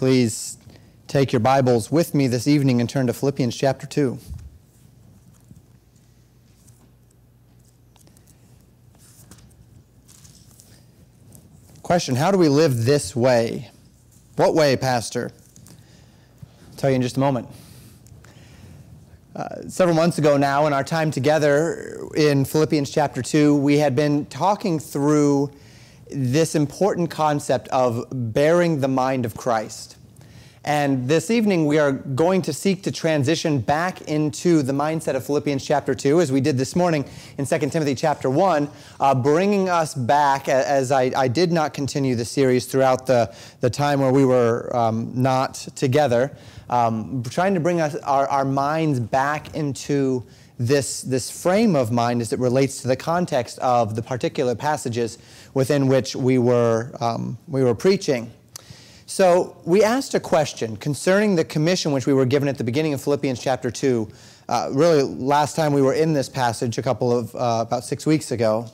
Please take your Bibles with me this evening and turn to Philippians chapter 2. Question How do we live this way? What way, Pastor? I'll tell you in just a moment. Uh, several months ago now, in our time together in Philippians chapter 2, we had been talking through this important concept of bearing the mind of Christ. And this evening, we are going to seek to transition back into the mindset of Philippians chapter 2, as we did this morning in 2 Timothy chapter 1, uh, bringing us back, as I, I, did not continue the series throughout the, the time where we were um, not together, um, trying to bring us, our, our minds back into this, this frame of mind as it relates to the context of the particular passages within which we were, um, we were preaching. So we asked a question concerning the commission which we were given at the beginning of Philippians chapter 2. Uh, really, last time we were in this passage, a couple of, uh, about six weeks ago.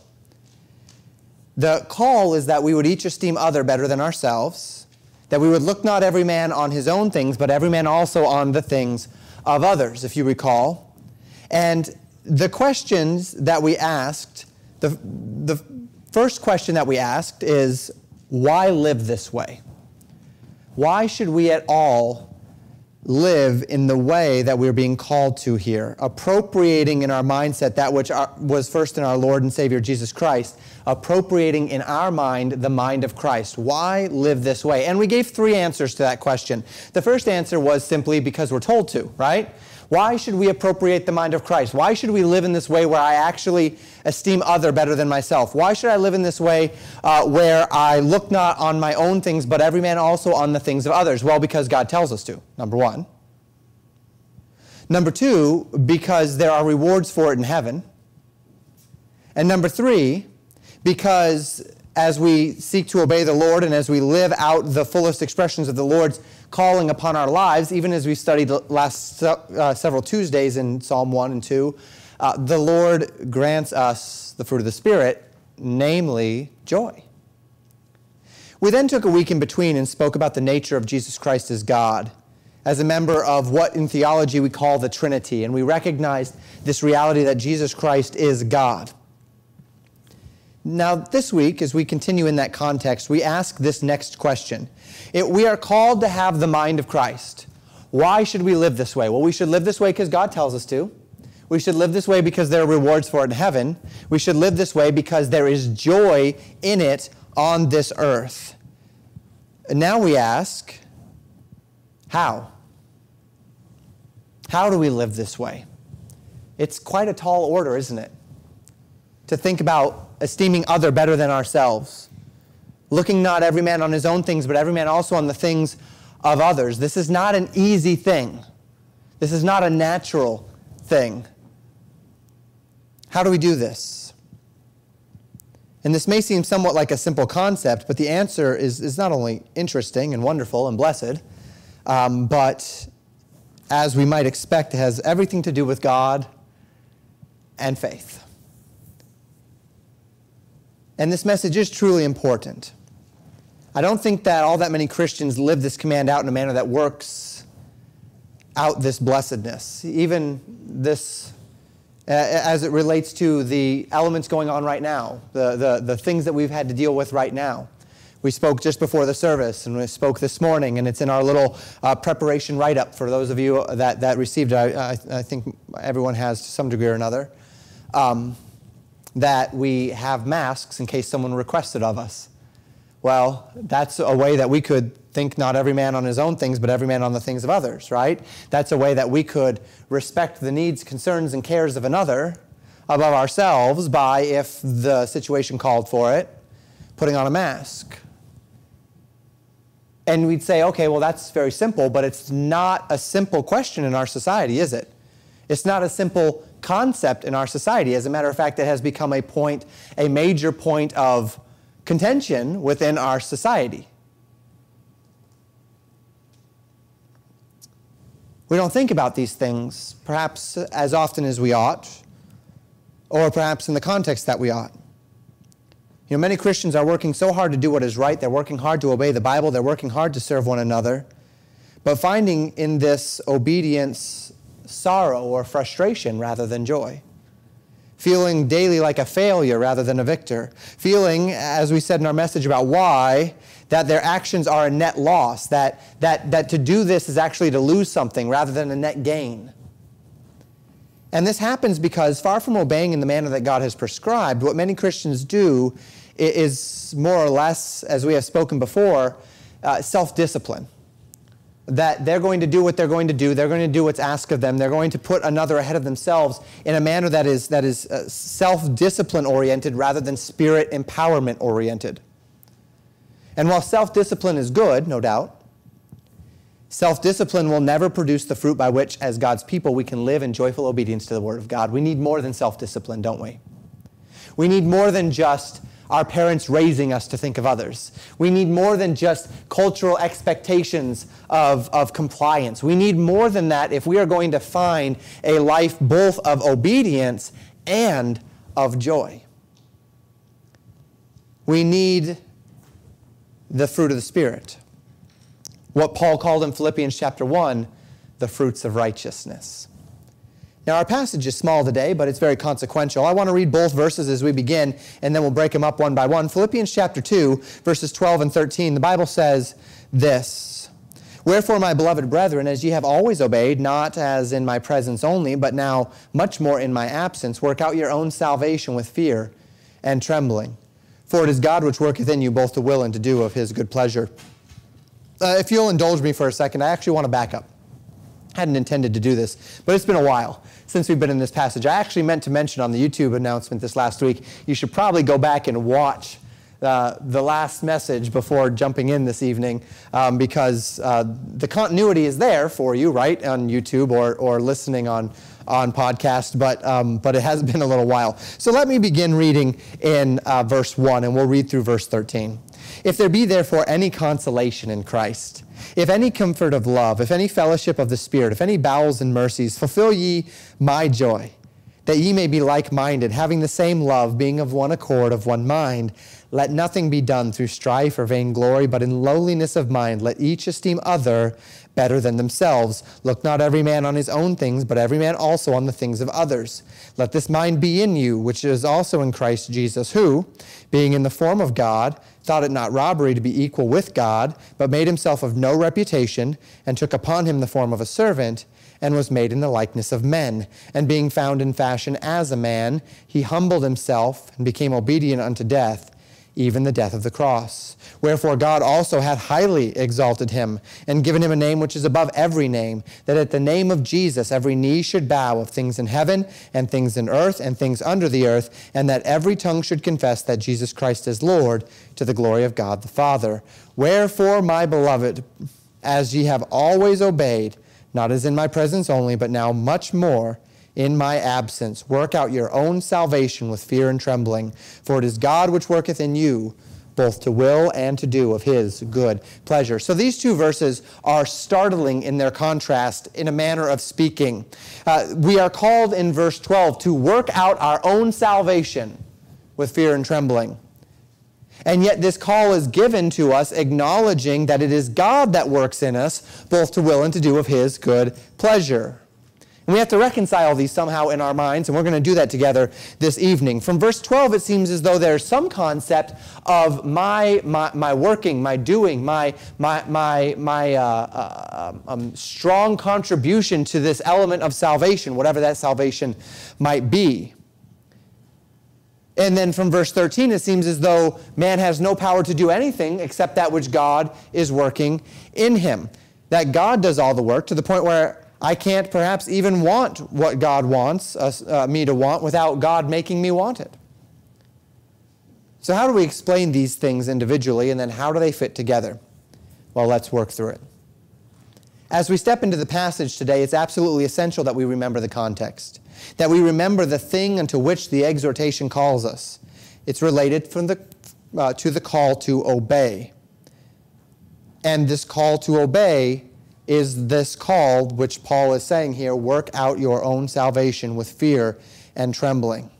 The call is that we would each esteem other better than ourselves, that we would look not every man on his own things, but every man also on the things of others, if you recall. And the questions that we asked, the, the first question that we asked is why live this way? Why should we at all live in the way that we're being called to here, appropriating in our mindset that which was first in our Lord and Savior Jesus Christ, appropriating in our mind the mind of Christ. Why live this way? And we gave three answers to that question. The first answer was simply because we're told to, right? Why should we appropriate the mind of Christ? Why should we live in this way where I actually esteem other better than myself? Why should I live in this way uh, where I look not on my own things, but every man also on the things of others? Well, because God tells us to, number one. Number two, because there are rewards for it in heaven. And number three, because as we seek to obey the Lord and as we live out the fullest expressions of the Lord's calling upon our lives, even as we studied the last uh, several Tuesdays in Psalm 1 and 2, uh, the Lord grants us the fruit of the Spirit, namely joy. We then took a week in between and spoke about the nature of Jesus Christ as God, as a member of what in theology we call the Trinity, and we recognized this reality that Jesus Christ is God. Now, this week, as we continue in that context, we ask this next question. It, we are called to have the mind of Christ. Why should we live this way? Well, we should live this way because God tells us to. We should live this way because there are rewards for it in heaven. We should live this way because there is joy in it on this earth. And now we ask, how? How do we live this way? It's quite a tall order, isn't it? To think about esteeming other better than ourselves, looking not every man on his own things, but every man also on the things of others. This is not an easy thing. This is not a natural thing. How do we do this? And this may seem somewhat like a simple concept, but the answer is, is not only interesting and wonderful and blessed, um, but as we might expect, it has everything to do with God and faith. And this message is truly important. I don't think that all that many Christians live this command out in a manner that works out this blessedness, even this uh, as it relates to the elements going on right now, the, the, the things that we've had to deal with right now. We spoke just before the service, and we spoke this morning, and it's in our little uh, preparation write up for those of you that, that received it. I, I, I, think everyone has to some degree or another. Um, that we have masks in case someone requested of us. Well, that's a way that we could think not every man on his own things, but every man on the things of others, right? That's a way that we could respect the needs, concerns, and cares of another above ourselves by, if the situation called for it, putting on a mask. And we'd say, okay, well, that's very simple, but it's not a simple question in our society, is it? It's not a simple concept in our society. As a matter of fact, it has become a point, a major point of contention within our society. We don't think about these things perhaps as often as we ought, or perhaps in the context that we ought. You know, many Christians are working so hard to do what is right. They're working hard to obey the Bible. They're working hard to serve one another. but finding in this obedience sorrow or frustration rather than joy. Feeling daily like a failure rather than a victor. Feeling, as we said in our message about why, that their actions are a net loss, that, that, that to do this is actually to lose something rather than a net gain. And this happens because, far from obeying in the manner that God has prescribed, what many Christians do is more or less, as we have spoken before, uh, self discipline. That they're going to do what they're going to do, they're going to do what's asked of them, they're going to put another ahead of themselves in a manner that is, that is uh, self discipline oriented rather than spirit empowerment oriented. And while self discipline is good, no doubt, Self discipline will never produce the fruit by which, as God's people, we can live in joyful obedience to the Word of God. We need more than self discipline, don't we? We need more than just our parents raising us to think of others. We need more than just cultural expectations of, of compliance. We need more than that if we are going to find a life both of obedience and of joy. We need the fruit of the Spirit. What Paul called in Philippians chapter 1 the fruits of righteousness. Now, our passage is small today, but it's very consequential. I want to read both verses as we begin, and then we'll break them up one by one. Philippians chapter 2, verses 12 and 13, the Bible says this Wherefore, my beloved brethren, as ye have always obeyed, not as in my presence only, but now much more in my absence, work out your own salvation with fear and trembling. For it is God which worketh in you both to will and to do of his good pleasure. Uh, if you'll indulge me for a second, I actually want to back up I hadn't intended to do this, but it's been a while since we've been in this passage. I actually meant to mention on the YouTube announcement this last week, you should probably go back and watch uh, the last message before jumping in this evening um, because uh, the continuity is there for you, right, on YouTube or, or listening on, on podcast, but, um, but it has been a little while. So let me begin reading in uh, verse 1, and we'll read through verse 13. If there be therefore any consolation in Christ, if any comfort of love, if any fellowship of the Spirit, if any bowels and mercies, fulfill ye my joy, that ye may be like minded, having the same love, being of one accord, of one mind. Let nothing be done through strife or vainglory, but in lowliness of mind, let each esteem other better than themselves. Look not every man on his own things, but every man also on the things of others. Let this mind be in you, which is also in Christ Jesus, who, being in the form of God, thought it not robbery to be equal with God, but made himself of no reputation, and took upon him the form of a servant, and was made in the likeness of men. And being found in fashion as a man, he humbled himself and became obedient unto death even the death of the cross. Wherefore God also hath highly exalted him, and given him a name which is above every name, that at the name of Jesus every knee should bow of things in heaven, and things in earth, and things under the earth, and that every tongue should confess that Jesus Christ is Lord, to the glory of God the Father. Wherefore, my beloved, as ye have always obeyed, not as in my presence only, but now much more, in my absence. Work out your own salvation with fear and trembling, for it is God which worketh in you both to will and to do of his good pleasure. So these two verses are startling in their contrast in a manner of speaking. Uh, we are called in verse 12 to work out our own salvation with fear and trembling. And yet, this call is given to us acknowledging that it is God that works in us, both to will and to do of His good pleasure. And we have to reconcile these somehow in our minds, and we're going to do that together this evening. From verse 12, it seems as though there's some concept of my, my, my working, my doing, my, my, my, my uh, uh, um, strong contribution to this element of salvation, whatever that salvation might be. And then from verse 13, it seems as though man has no power to do anything except that which God is working in him. That God does all the work to the point where I can't perhaps even want what God wants us, uh, me to want without God making me want it. So, how do we explain these things individually, and then how do they fit together? Well, let's work through it. As we step into the passage today, it's absolutely essential that we remember the context, that we remember the thing unto which the exhortation calls us. It's related from the, uh, to the call to obey. And this call to obey is this call, which Paul is saying here work out your own salvation with fear and trembling.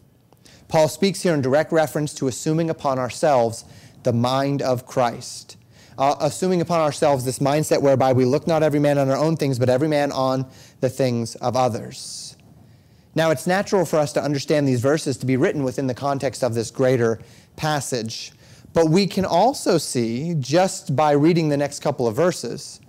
Paul speaks here in direct reference to assuming upon ourselves the mind of Christ. uh, assuming upon ourselves this mindset whereby we look not every man on our own things, but every man on the things of others. Now, it's natural for us to understand these verses to be written within the context of this greater passage. But we can also see, just by reading the next couple of verses,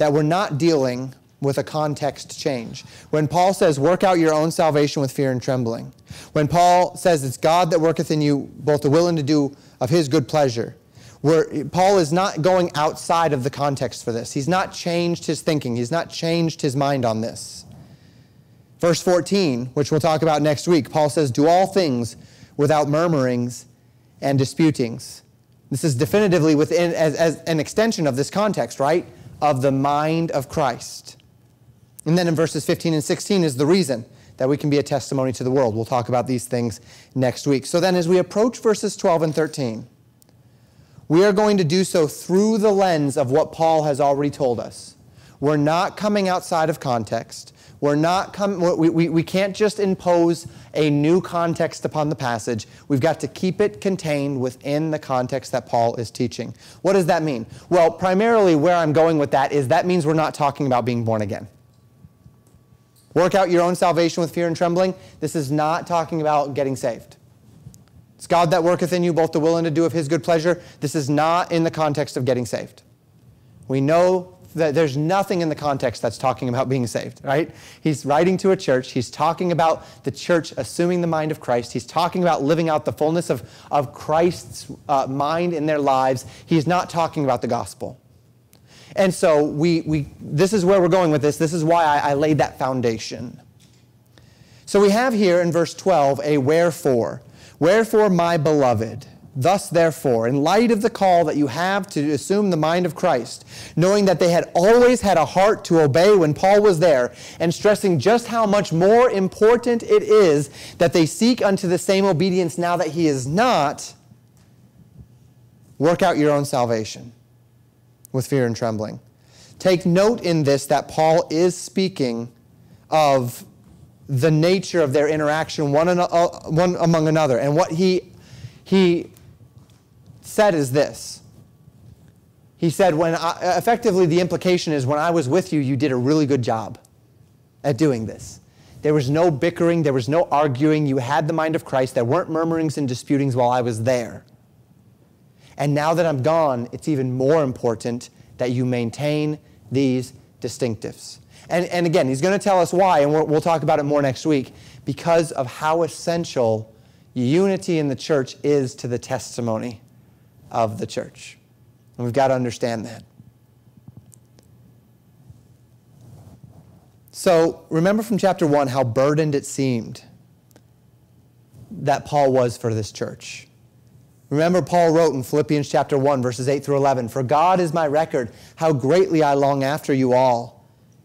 that we're not dealing with a context change. When Paul says, work out your own salvation with fear and trembling, when Paul says it's God that worketh in you both the will and to do of his good pleasure, where Paul is not going outside of the context for this. He's not changed his thinking, he's not changed his mind on this. Verse 14, which we'll talk about next week, Paul says, Do all things without murmurings and disputings. This is definitively within as, as an extension of this context, right? Of the mind of Christ. And then in verses 15 and 16 is the reason that we can be a testimony to the world. We'll talk about these things next week. So then, as we approach verses 12 and 13, we are going to do so through the lens of what Paul has already told us. We're not coming outside of context. We're not com- we, we, we can't just impose a new context upon the passage. We've got to keep it contained within the context that Paul is teaching. What does that mean? Well, primarily where I'm going with that is that means we're not talking about being born again. Work out your own salvation with fear and trembling. This is not talking about getting saved. It's God that worketh in you both the will and to do of his good pleasure. This is not in the context of getting saved. We know there's nothing in the context that's talking about being saved, right? He's writing to a church. He's talking about the church assuming the mind of Christ. He's talking about living out the fullness of, of Christ's uh, mind in their lives. He's not talking about the gospel. And so we, we, this is where we're going with this. This is why I, I laid that foundation. So we have here in verse 12 a wherefore. Wherefore, my beloved, thus therefore, in light of the call that you have to assume the mind of Christ, knowing that they had always had a heart to obey when Paul was there, and stressing just how much more important it is that they seek unto the same obedience now that he is not, work out your own salvation with fear and trembling. Take note in this that Paul is speaking of the nature of their interaction one, uh, one among another. And what he, he said is this. He said, when I, effectively the implication is when I was with you, you did a really good job at doing this. There was no bickering, there was no arguing. You had the mind of Christ. There weren't murmurings and disputings while I was there. And now that I'm gone, it's even more important that you maintain these distinctives. And, and again, he's going to tell us why, and we'll, we'll talk about it more next week, because of how essential unity in the church is to the testimony of the church. And we've got to understand that. So remember from chapter 1 how burdened it seemed that Paul was for this church. Remember, Paul wrote in Philippians chapter 1, verses 8 through 11 For God is my record, how greatly I long after you all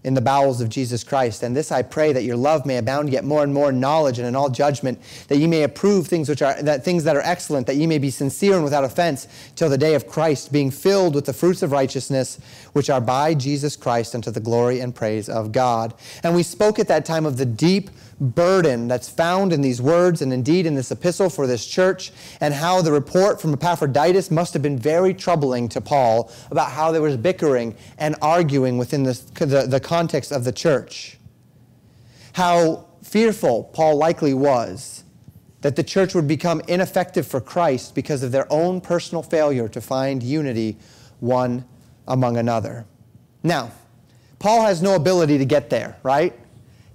in the bowels of Jesus Christ. And this I pray that your love may abound yet more and more in knowledge and in all judgment, that ye may approve things which are that things that are excellent, that ye may be sincere and without offense till the day of Christ, being filled with the fruits of righteousness which are by Jesus Christ unto the glory and praise of God. And we spoke at that time of the deep burden that's found in these words and indeed in this epistle for this church, and how the report from Epaphroditus must have been very troubling to Paul about how there was bickering and arguing within the, the, the context of the church. How fearful Paul likely was that the church would become ineffective for Christ because of their own personal failure to find unity one among another. Now, Paul has no ability to get there, right?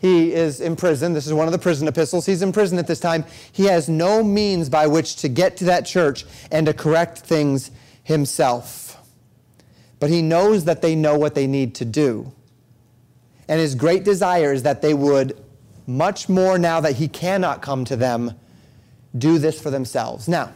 He is in prison. This is one of the prison epistles. He's in prison at this time. He has no means by which to get to that church and to correct things himself. But he knows that they know what they need to do. And his great desire is that they would, much more now that he cannot come to them, do this for themselves. Now,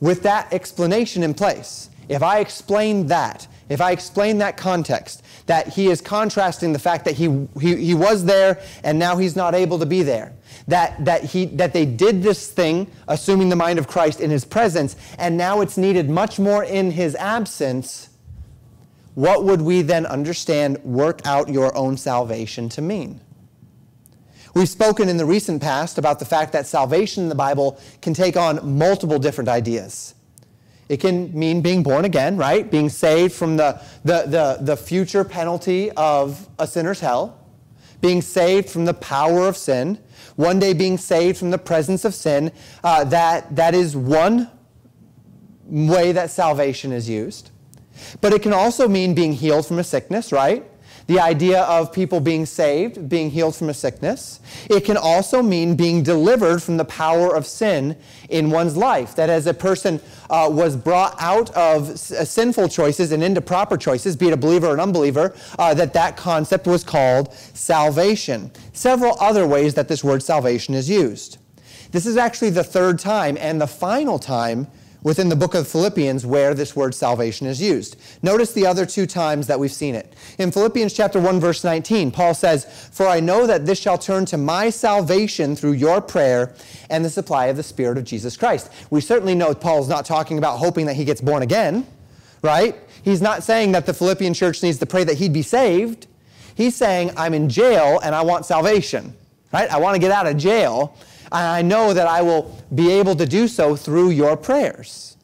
with that explanation in place, if I explain that, if I explain that context, that he is contrasting the fact that he, he, he was there and now he's not able to be there. That, that, he, that they did this thing, assuming the mind of Christ in his presence, and now it's needed much more in his absence. What would we then understand work out your own salvation to mean? We've spoken in the recent past about the fact that salvation in the Bible can take on multiple different ideas. It can mean being born again, right? Being saved from the, the, the, the future penalty of a sinner's hell, being saved from the power of sin, one day being saved from the presence of sin. Uh, that, that is one way that salvation is used. But it can also mean being healed from a sickness, right? The idea of people being saved, being healed from a sickness. It can also mean being delivered from the power of sin in one's life. That as a person uh, was brought out of uh, sinful choices and into proper choices, be it a believer or an unbeliever, uh, that that concept was called salvation. Several other ways that this word salvation is used. This is actually the third time and the final time within the book of Philippians where this word salvation is used. Notice the other two times that we've seen it. In Philippians chapter 1 verse 19, Paul says, "For I know that this shall turn to my salvation through your prayer and the supply of the spirit of Jesus Christ." We certainly know Paul's not talking about hoping that he gets born again, right? He's not saying that the Philippian church needs to pray that he'd be saved. He's saying, "I'm in jail and I want salvation." Right? I want to get out of jail I know that I will be able to do so through your prayers.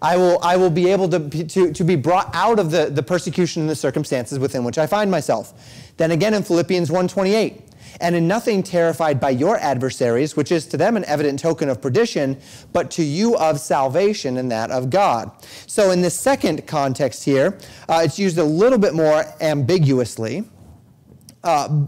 I will, I will be able to, to, to be brought out of the, the persecution and the circumstances within which I find myself. Then again in Philippians 1.28, and in nothing terrified by your adversaries, which is to them an evident token of perdition, but to you of salvation and that of God. So in this second context here, uh, it's used a little bit more ambiguously. Uh,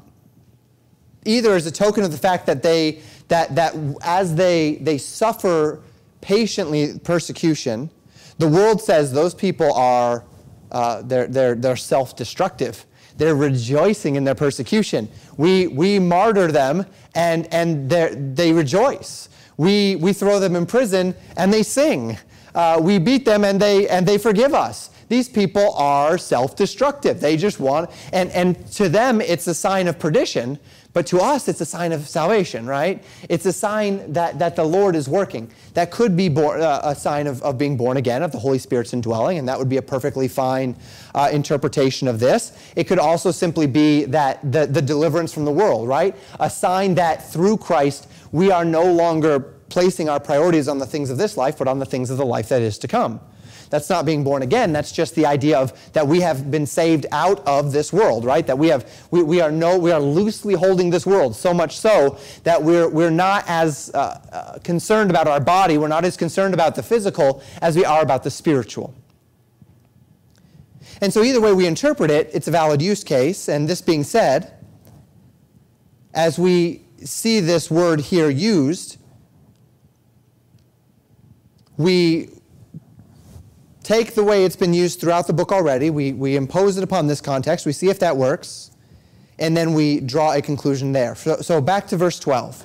either as a token of the fact that they that, that as they, they suffer patiently persecution, the world says those people are uh, they're, they're, they're self-destructive. They're rejoicing in their persecution. We, we martyr them and, and they rejoice. We, we throw them in prison and they sing. Uh, we beat them and they, and they forgive us. These people are self destructive. They just want, and, and to them, it's a sign of perdition but to us, it's a sign of salvation, right? It's a sign that, that the Lord is working. That could be born, uh, a sign of, of being born again, of the Holy Spirit's indwelling, and that would be a perfectly fine uh, interpretation of this. It could also simply be that the, the deliverance from the world, right? A sign that through Christ, we are no longer placing our priorities on the things of this life, but on the things of the life that is to come. That's not being born again. That's just the idea of that we have been saved out of this world, right? That we have we, we are no we are loosely holding this world so much so that we're we're not as uh, uh, concerned about our body, we're not as concerned about the physical as we are about the spiritual. And so either way we interpret it, it's a valid use case. And this being said, as we see this word here used, we take the way it's been used throughout the book already, we, we impose it upon this context, we see if that works, and then we draw a conclusion there. So, so back to verse 12.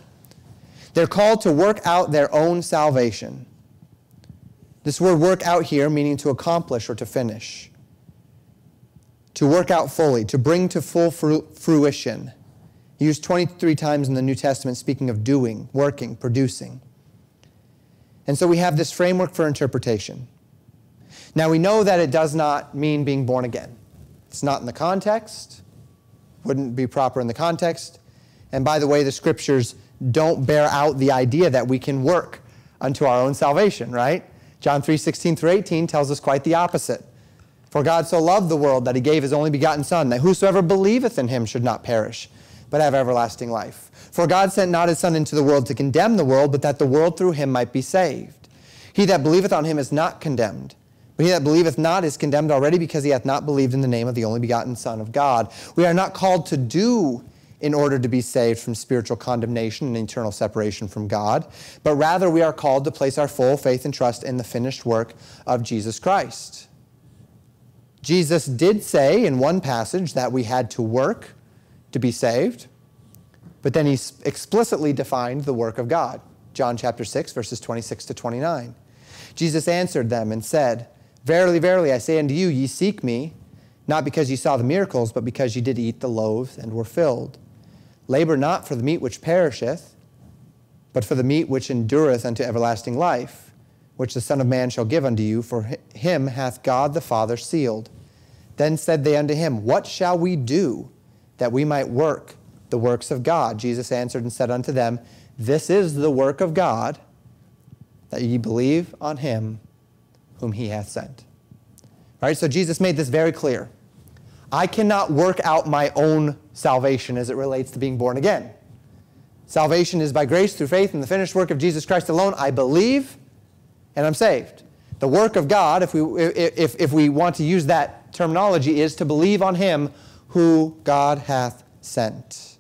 They're called to work out their own salvation. This word work out here meaning to accomplish or to finish. To work out fully, to bring to full fruition. Used 23 times in the New Testament speaking of doing, working, producing. And so we have this framework for interpretation. Now, we know that it does not mean being born again. It's not in the context, wouldn't be proper in the context. And by the way, the scriptures don't bear out the idea that we can work unto our own salvation, right? John 3 16 through 18 tells us quite the opposite. For God so loved the world that he gave his only begotten Son, that whosoever believeth in him should not perish, but have everlasting life. For God sent not his Son into the world to condemn the world, but that the world through him might be saved. He that believeth on him is not condemned but he that believeth not is condemned already because he hath not believed in the name of the only begotten Son of God. We are not called to do in order to be saved from spiritual condemnation and eternal separation from God, but rather we are called to place our full faith and trust in the finished work of Jesus Christ. Jesus did say in one passage that we had to work to be saved, but then he explicitly defined the work of God. John chapter 6, verses 26 to 29. Jesus answered them and said, Verily, verily, I say unto you, ye seek me, not because ye saw the miracles, but because ye did eat the loaves and were filled. Labor not for the meat which perisheth, but for the meat which endureth unto everlasting life, which the Son of Man shall give unto you, for him hath God the Father sealed. Then said they unto him, What shall we do that we might work the works of God? Jesus answered and said unto them, This is the work of God, that ye believe on him whom he hath sent. Right, so Jesus made this very clear. I cannot work out my own salvation as it relates to being born again. Salvation is by grace through faith in the finished work of Jesus Christ alone. I believe and I'm saved. The work of God, if we, if, if we want to use that terminology, is to believe on him who God hath sent.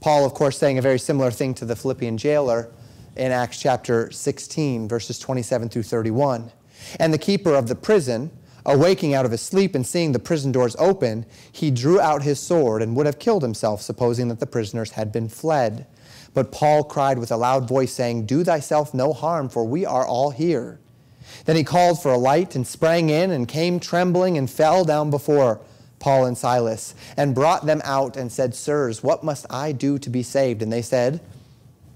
Paul, of course, saying a very similar thing to the Philippian jailer in Acts chapter 16, verses 27 through 31. And the keeper of the prison, awaking out of his sleep and seeing the prison doors open, he drew out his sword and would have killed himself, supposing that the prisoners had been fled. But Paul cried with a loud voice, saying, Do thyself no harm, for we are all here. Then he called for a light and sprang in and came trembling and fell down before Paul and Silas and brought them out and said, Sirs, what must I do to be saved? And they said,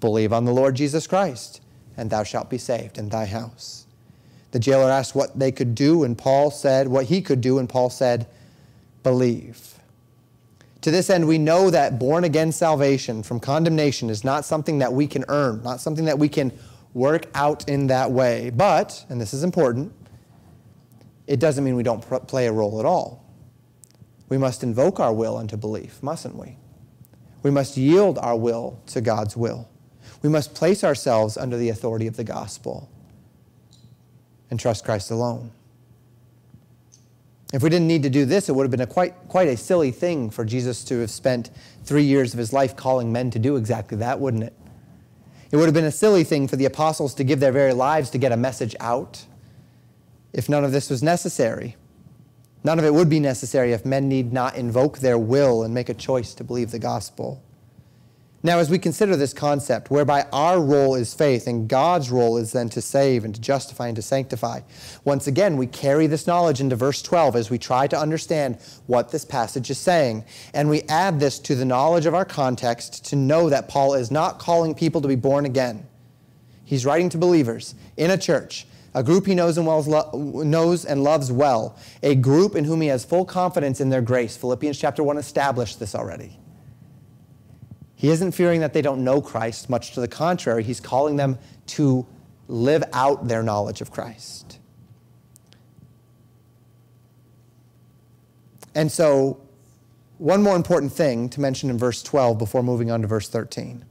Believe on the Lord Jesus Christ, and thou shalt be saved in thy house. The jailer asked what they could do, and Paul said, What he could do, and Paul said, Believe. To this end, we know that born again salvation from condemnation is not something that we can earn, not something that we can work out in that way. But, and this is important, it doesn't mean we don't play a role at all. We must invoke our will unto belief, mustn't we? We must yield our will to God's will. We must place ourselves under the authority of the gospel and trust Christ alone. If we didn't need to do this, it would have been a quite, quite a silly thing for Jesus to have spent three years of his life calling men to do exactly that, wouldn't it? It would have been a silly thing for the apostles to give their very lives to get a message out if none of this was necessary. None of it would be necessary if men need not invoke their will and make a choice to believe the gospel. Now, as we consider this concept, whereby our role is faith and God's role is then to save and to justify and to sanctify, once again, we carry this knowledge into verse 12 as we try to understand what this passage is saying. And we add this to the knowledge of our context to know that Paul is not calling people to be born again. He's writing to believers in a church, a group he knows and, knows and loves well, a group in whom he has full confidence in their grace. Philippians chapter 1 established this already. He isn't fearing that they don't know Christ, much to the contrary, he's calling them to live out their knowledge of Christ. And so, one more important thing to mention in verse 12 before moving on to verse 13.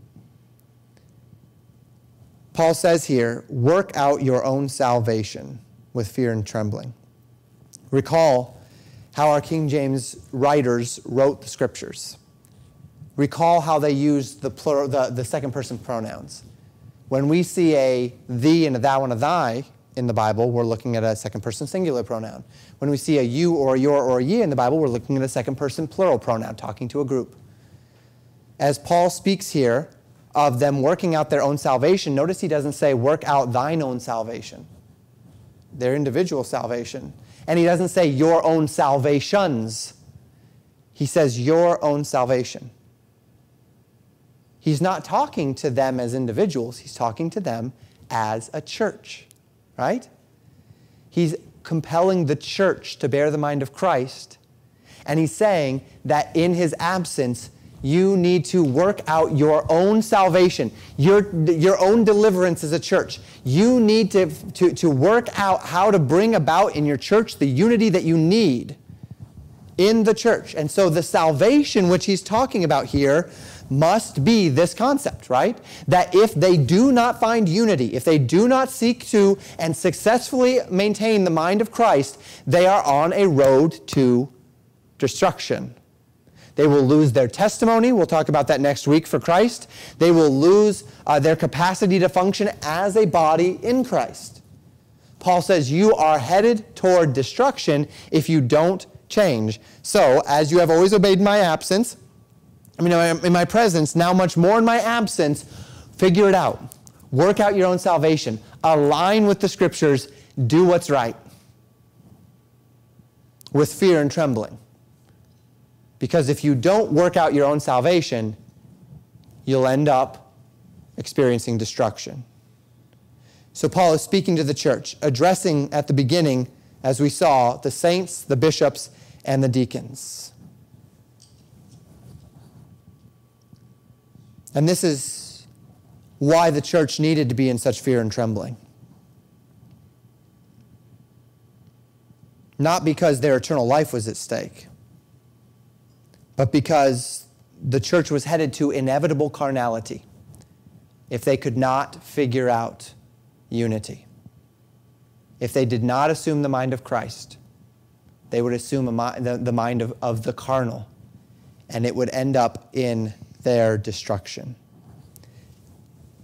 Paul says here, work out your own salvation with fear and trembling. Recall how our King James writers wrote the scriptures. Recall how they used the, plural, the, the second person pronouns. When we see a thee and a thou and a thy in the Bible, we're looking at a second person singular pronoun. When we see a you or a your or a ye in the Bible, we're looking at a second person plural pronoun, talking to a group. As Paul speaks here of them working out their own salvation, notice he doesn't say, work out thine own salvation, their individual salvation. And he doesn't say, your own salvations. He says, your own salvation. He's not talking to them as individuals, he's talking to them as a church, right? He's compelling the church to bear the mind of Christ, and he's saying that in his absence, you need to work out your own salvation, your, your own deliverance as a church. You need to, to, to work out how to bring about in your church the unity that you need in the church. And so the salvation which he's talking about here must be this concept, right? That if they do not find unity, if they do not seek to and successfully maintain the mind of Christ, they are on a road to destruction. They will lose their testimony. We'll talk about that next week for Christ. They will lose uh, their capacity to function as a body in Christ. Paul says, You are headed toward destruction if you don't change. So, as you have always obeyed my absence, I mean, in my presence, now much more in my absence, figure it out. Work out your own salvation. Align with the scriptures. Do what's right with fear and trembling. Because if you don't work out your own salvation, you'll end up experiencing destruction. So, Paul is speaking to the church, addressing at the beginning, as we saw, the saints, the bishops, and the deacons. And this is why the church needed to be in such fear and trembling. not because their eternal life was at stake, but because the church was headed to inevitable carnality if they could not figure out unity. If they did not assume the mind of Christ, they would assume the, the mind of, of the carnal, and it would end up in their destruction.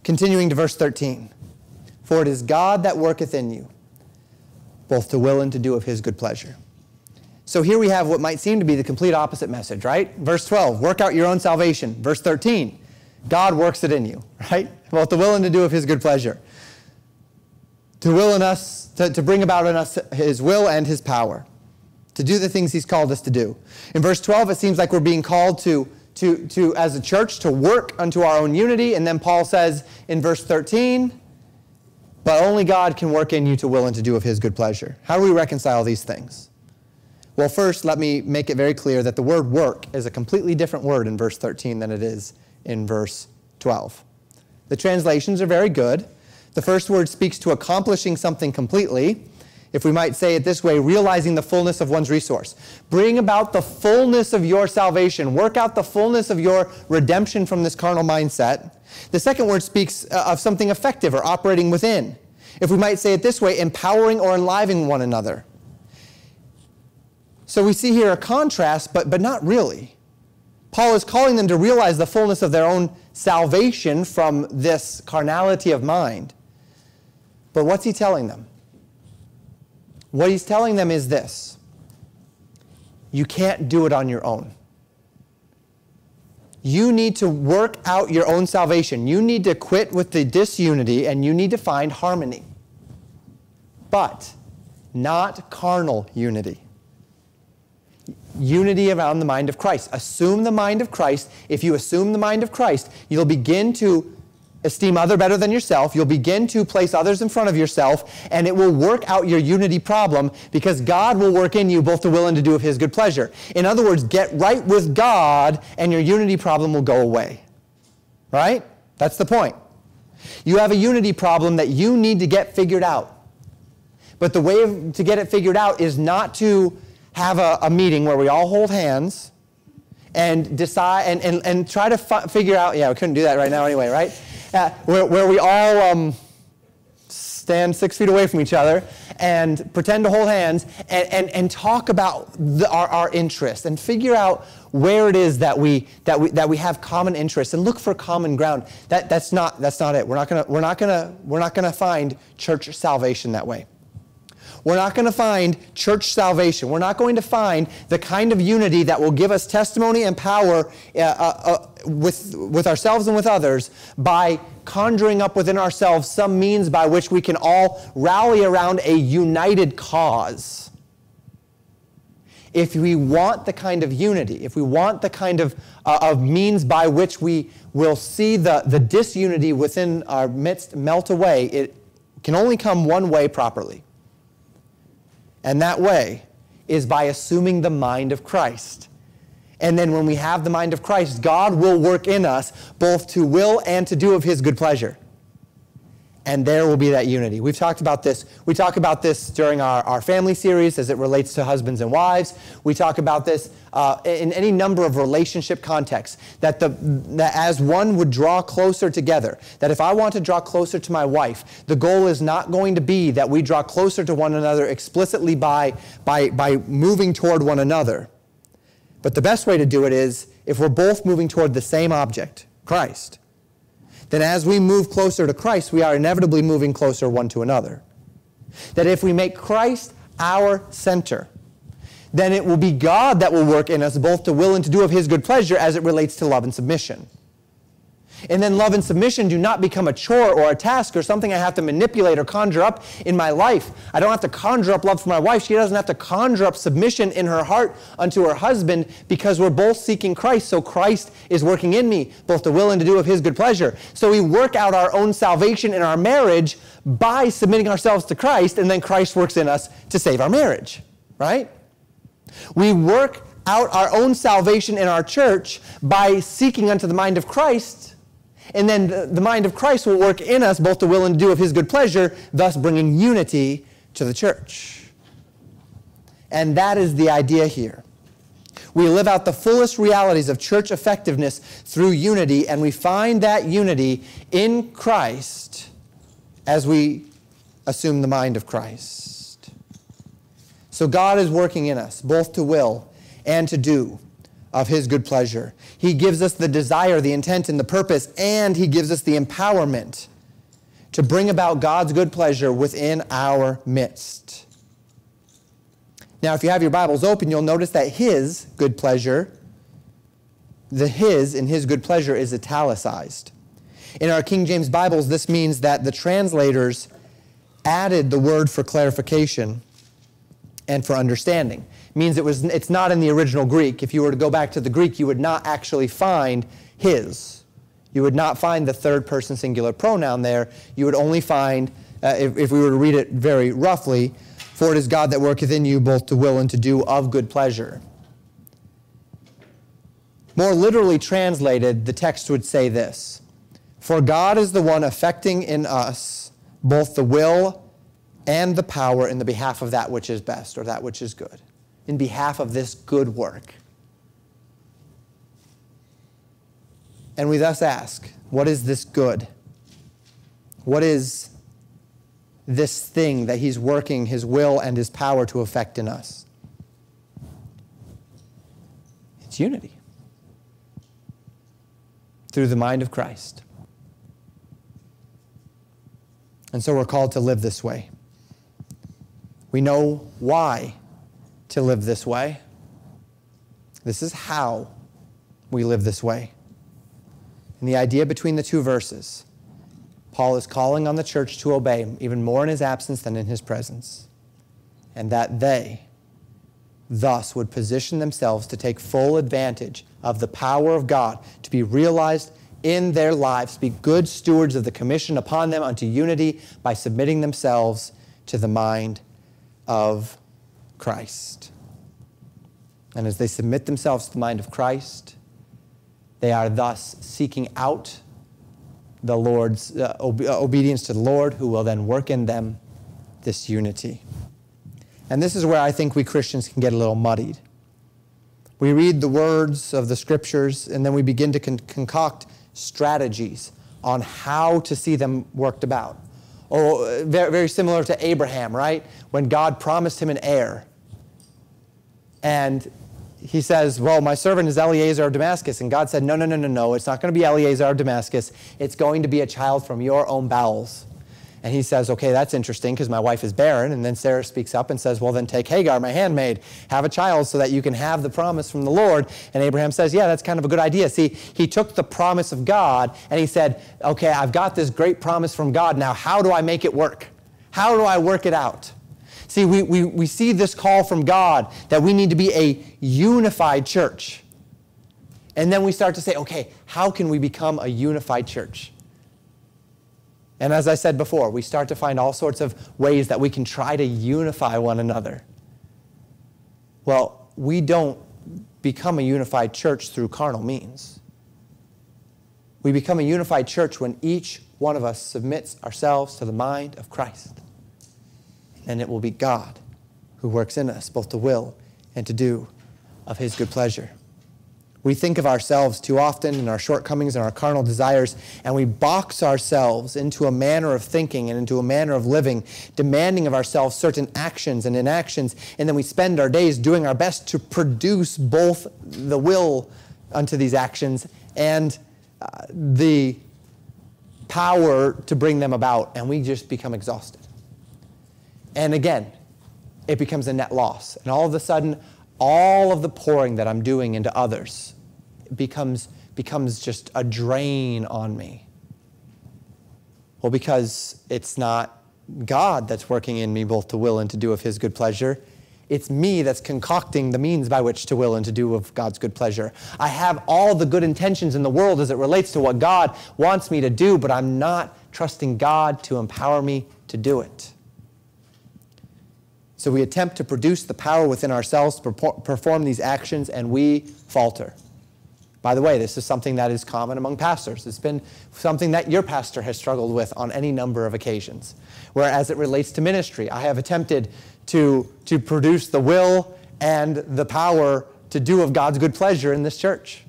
Continuing to verse 13 For it is God that worketh in you, both to will and to do of his good pleasure. So here we have what might seem to be the complete opposite message, right? Verse 12, work out your own salvation. Verse 13, God works it in you, right? Both the will and to do of his good pleasure. To will in us, to, to bring about in us his will and his power. To do the things he's called us to do. In verse 12, it seems like we're being called to, to, to as a church, to work unto our own unity. And then Paul says in verse 13, but only God can work in you to will and to do of his good pleasure. How do we reconcile these things? Well, first, let me make it very clear that the word work is a completely different word in verse 13 than it is in verse 12. The translations are very good. The first word speaks to accomplishing something completely. If we might say it this way, realizing the fullness of one's resource. Bring about the fullness of your salvation. Work out the fullness of your redemption from this carnal mindset. The second word speaks uh, of something effective or operating within. If we might say it this way, empowering or enlivening one another. So we see here a contrast, but, but not really. Paul is calling them to realize the fullness of their own salvation from this carnality of mind. But what's he telling them? What he's telling them is this you can't do it on your own. You need to work out your own salvation. You need to quit with the disunity and you need to find harmony. But not carnal unity. Unity around the mind of Christ. Assume the mind of Christ. If you assume the mind of Christ, you'll begin to esteem other better than yourself. You'll begin to place others in front of yourself, and it will work out your unity problem because God will work in you both the will and to do of His good pleasure. In other words, get right with God, and your unity problem will go away. Right? That's the point. You have a unity problem that you need to get figured out. But the way to get it figured out is not to have a, a meeting where we all hold hands and decide and, and, and try to figure out, yeah, we couldn't do that right now anyway, right? Uh, where, where we all um, stand six feet away from each other and pretend to hold hands and, and, and talk about the, our, our interests and figure out where it is that we, that we, that we have common interests and look for common ground. That, that's, not, that's not it. We're not going we're not gonna, we're not gonna find church salvation that way. We're not going to find church salvation. We're not going to find the kind of unity that will give us testimony and power uh, uh, uh, with, with ourselves and with others by conjuring up within ourselves some means by which we can all rally around a united cause. If we want the kind of unity, if we want the kind of, uh, of means by which we will see the, the disunity within our midst melt away, it can only come one way properly and that way is by assuming the mind of Christ. And then when we have the mind of Christ, God will work in us both to will and to do of his good pleasure and there will be that unity. We've talked about this. We talk about this during our, our family series as it relates to husbands and wives. We talk about this uh, in any number of relationship contexts. That, the, that as one would draw closer together, that if I want to draw closer to my wife, the goal is not going to be that we draw closer to one another explicitly by, by, by moving toward one another. But the best way to do it is if we're both moving toward the same object, Christ then as we move closer to Christ, we are inevitably moving closer one to another. That if we make Christ our center, then it will be God that will work in us both to will and to do of His good pleasure as it relates to love and submission. And then love and submission do not become a chore or a task or something I have to manipulate or conjure up in my life. I don't have to conjure up love for my wife. She doesn't have to conjure up submission in her heart unto her husband because we're both seeking Christ. So Christ is working in me, both to will and to do of his good pleasure. So we work out our own salvation in our marriage by submitting ourselves to Christ, and then Christ works in us to save our marriage, right? We work out our own salvation in our church by seeking unto the mind of Christ and then the, the mind of Christ will work in us both to will and do of his good pleasure, thus bringing unity to the church. And that is the idea here. We live out the fullest realities of church effectiveness through unity, and we find that unity in Christ as we assume the mind of Christ. So God is working in us, both to will and to do of His good pleasure. He gives us the desire, the intent, and the purpose, and He gives us the empowerment to bring about God's good pleasure within our midst. Now, if you have your Bibles open, you'll notice that His good pleasure, the His in His good pleasure is italicized. In our King James Bibles, this means that the translators added the word for clarification and for understanding. Means it was, it's not in the original Greek. If you were to go back to the Greek, you would not actually find His. You would not find the third person singular pronoun there. You would only find, uh, if, if we were to read it very roughly, for it is God that worketh in you both to will and to do of good pleasure. More literally translated, the text would say this For God is the one affecting in us both the will and the power in the behalf of that which is best or that which is good, in behalf of this good work. And we thus ask, what is this good? What is this thing that He's working His will and His power to effect in us? It's unity through the mind of Christ. And so we're called to live this way. We know why to live this way. This is how we live this way. And the idea between the two verses Paul is calling on the church to obey even more in his absence than in his presence, and that they thus would position themselves to take full advantage of the power of God to be realized in their lives, be good stewards of the commission upon them unto unity by submitting themselves to the mind of Christ. And as they submit themselves to the mind of Christ, they are thus seeking out the Lord's uh, uh, obedience to the Lord, who will then work in them this unity. And this is where I think we Christians can get a little muddied. We read the words of the scriptures and then we begin to con- concoct strategies on how to see them worked about. Oh, uh, very, very similar to Abraham, right? When God promised him an heir. And he says, Well, my servant is Eleazar of Damascus. And God said, No, no, no, no, no. It's not going to be Eleazar of Damascus. It's going to be a child from your own bowels. And he says, Okay, that's interesting because my wife is barren. And then Sarah speaks up and says, Well, then take Hagar, my handmaid, have a child so that you can have the promise from the Lord. And Abraham says, Yeah, that's kind of a good idea. See, he took the promise of God and he said, Okay, I've got this great promise from God. Now, how do I make it work? How do I work it out? See, we, we, we see this call from God that we need to be a unified church. And then we start to say, okay, how can we become a unified church? And as I said before, we start to find all sorts of ways that we can try to unify one another. Well, we don't become a unified church through carnal means. We become a unified church when each one of us submits ourselves to the mind of Christ and it will be God who works in us both to will and to do of his good pleasure. We think of ourselves too often in our shortcomings and our carnal desires, and we box ourselves into a manner of thinking and into a manner of living, demanding of ourselves certain actions and inactions, and then we spend our days doing our best to produce both the will unto these actions and uh, the power to bring them about, and we just become exhausted. And again, it becomes a net loss. And all of a sudden, all of the pouring that I'm doing into others becomes, becomes just a drain on me. Well, because it's not God that's working in me both to will and to do of His good pleasure. It's me that's concocting the means by which to will and to do of God's good pleasure. I have all the good intentions in the world as it relates to what God wants me to do, but I'm not trusting God to empower me to do it. So we attempt to produce the power within ourselves to perform these actions, and we falter. By the way, this is something that is common among pastors. It's been something that your pastor has struggled with on any number of occasions. Whereas it relates to ministry, I have attempted to, to produce the will and the power to do of God's good pleasure in this church.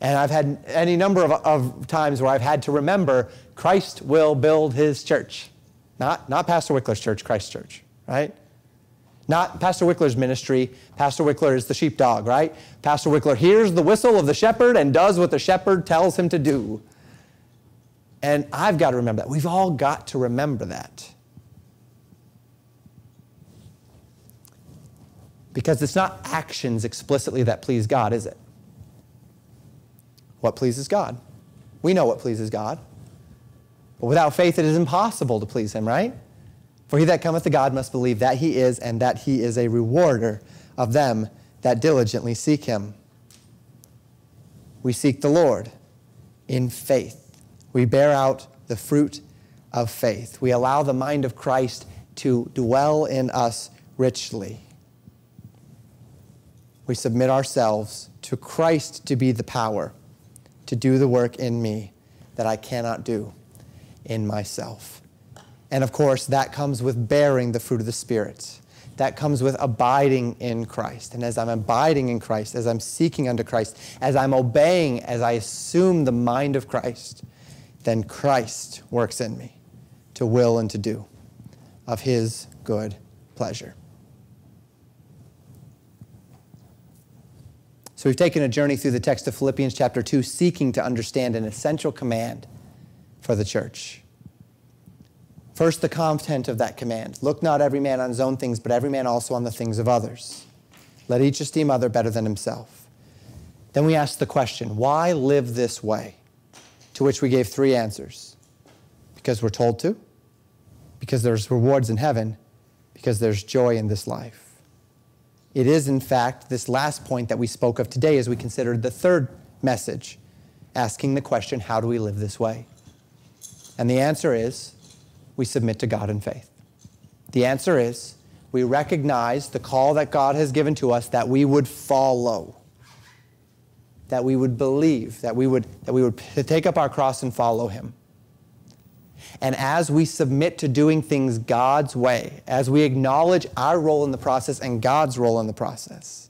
And I've had any number of, of times where I've had to remember Christ will build his church. Not, not Pastor Wickler's church, Christ's church, right? Not Pastor Wickler's ministry. Pastor Wickler is the sheepdog, right? Pastor Wickler hears the whistle of the shepherd and does what the shepherd tells him to do. And I've got to remember that. We've all got to remember that. Because it's not actions explicitly that please God, is it? What pleases God? We know what pleases God. But without faith, it is impossible to please Him, right? For he that cometh to God must believe that he is, and that he is a rewarder of them that diligently seek him. We seek the Lord in faith. We bear out the fruit of faith. We allow the mind of Christ to dwell in us richly. We submit ourselves to Christ to be the power to do the work in me that I cannot do in myself. And of course, that comes with bearing the fruit of the Spirit. That comes with abiding in Christ. And as I'm abiding in Christ, as I'm seeking unto Christ, as I'm obeying, as I assume the mind of Christ, then Christ works in me to will and to do of his good pleasure. So we've taken a journey through the text of Philippians chapter 2, seeking to understand an essential command for the church. First, the content of that command Look not every man on his own things, but every man also on the things of others. Let each esteem other better than himself. Then we ask the question why live this way? To which we gave three answers because we're told to, because there's rewards in heaven, because there's joy in this life. It is, in fact, this last point that we spoke of today as we considered the third message, asking the question how do we live this way? And the answer is we submit to God in faith? The answer is we recognize the call that God has given to us that we would follow, that we would believe, that we would, that we would take up our cross and follow Him. And as we submit to doing things God's way, as we acknowledge our role in the process and God's role in the process,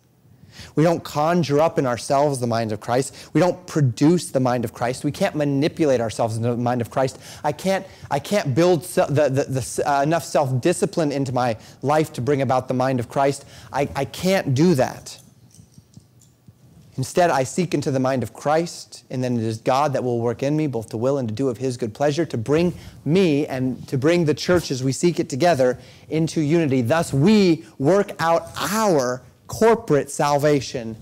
we don't conjure up in ourselves the mind of Christ. We don't produce the mind of Christ. We can't manipulate ourselves into the mind of Christ. I can't, I can't build the, the, the, uh, enough self discipline into my life to bring about the mind of Christ. I, I can't do that. Instead, I seek into the mind of Christ, and then it is God that will work in me, both to will and to do of His good pleasure, to bring me and to bring the church as we seek it together into unity. Thus, we work out our corporate salvation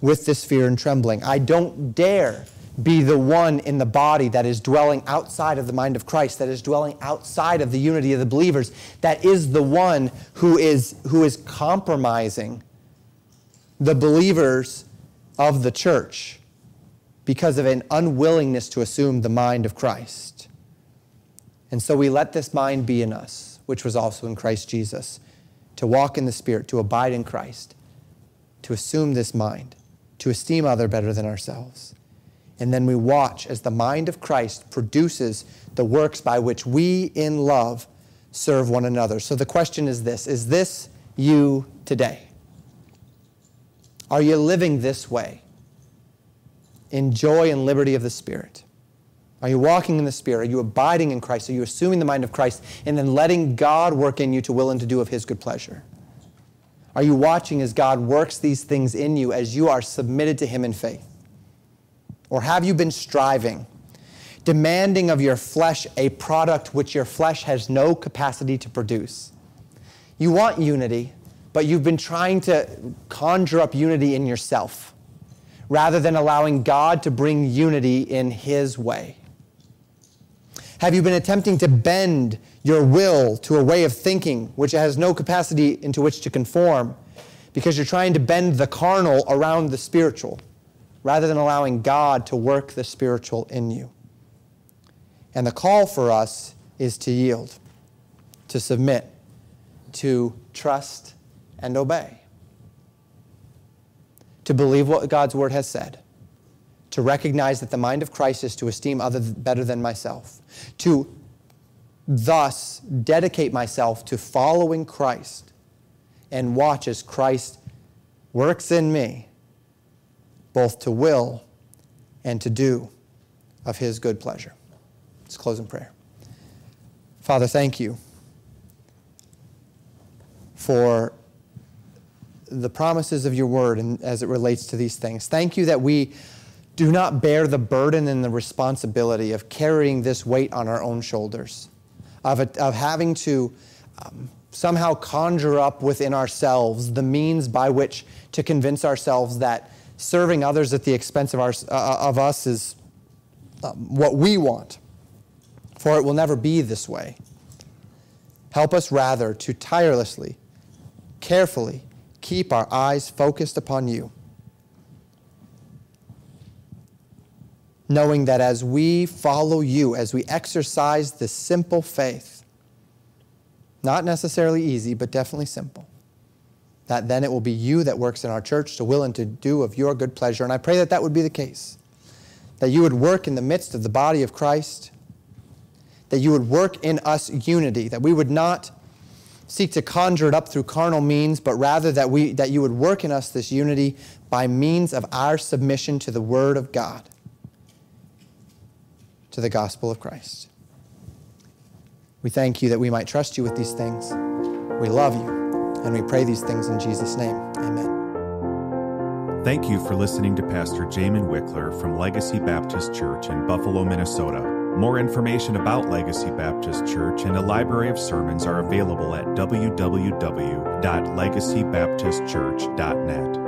with this fear and trembling. I don't dare be the one in the body that is dwelling outside of the mind of Christ, that is dwelling outside of the unity of the believers, that is the one who is, who is compromising the believers of the church because of an unwillingness to assume the mind of Christ. And so we let this mind be in us, which was also in Christ Jesus to walk in the Spirit, to abide in Christ, to assume this mind, to esteem other better than ourselves. And then we watch as the mind of Christ produces the works by which we in love serve one another. So the question is this Is this you today? Are you living this way in joy and liberty of the Spirit? Are you walking in the Spirit? Are you abiding in Christ? Are you assuming the mind of Christ and then letting God work in you to will and to do of His good pleasure? Are you watching as God works these things in you as you are submitted to Him in faith? Or have you been striving, demanding of your flesh a product which your flesh has no capacity to produce? You want unity, but you've been trying to conjure up unity in yourself rather than allowing God to bring unity in His way. Have you been attempting to bend your will to a way of thinking which has no capacity into which to conform? Because you're trying to bend the carnal around the spiritual rather than allowing God to work the spiritual in you? And the call for us is to yield, to submit, to trust and obey, to believe what God's word has said to recognize that the mind of Christ is to esteem other better than myself, to thus dedicate myself to following Christ and watch as Christ works in me, both to will and to do of his good pleasure. Let's close in prayer. Father, thank you for the promises of your word and as it relates to these things. Thank you that we do not bear the burden and the responsibility of carrying this weight on our own shoulders, of, of having to um, somehow conjure up within ourselves the means by which to convince ourselves that serving others at the expense of, our, uh, of us is um, what we want. For it will never be this way. Help us rather to tirelessly, carefully keep our eyes focused upon you. Knowing that as we follow you, as we exercise this simple faith, not necessarily easy, but definitely simple. That then it will be you that works in our church to will and to do of your good pleasure. And I pray that that would be the case. That you would work in the midst of the body of Christ. That you would work in us unity. That we would not seek to conjure it up through carnal means, but rather that, we, that you would work in us this unity by means of our submission to the Word of God, to the gospel of Christ. We thank you that we might trust you with these things. We love you, and we pray these things in Jesus' name. Amen. Thank you for listening to Pastor Jamin Wickler from Legacy Baptist Church in Buffalo, Minnesota. More information about Legacy Baptist Church and a library of sermons are available at www.legacybaptistchurch.net.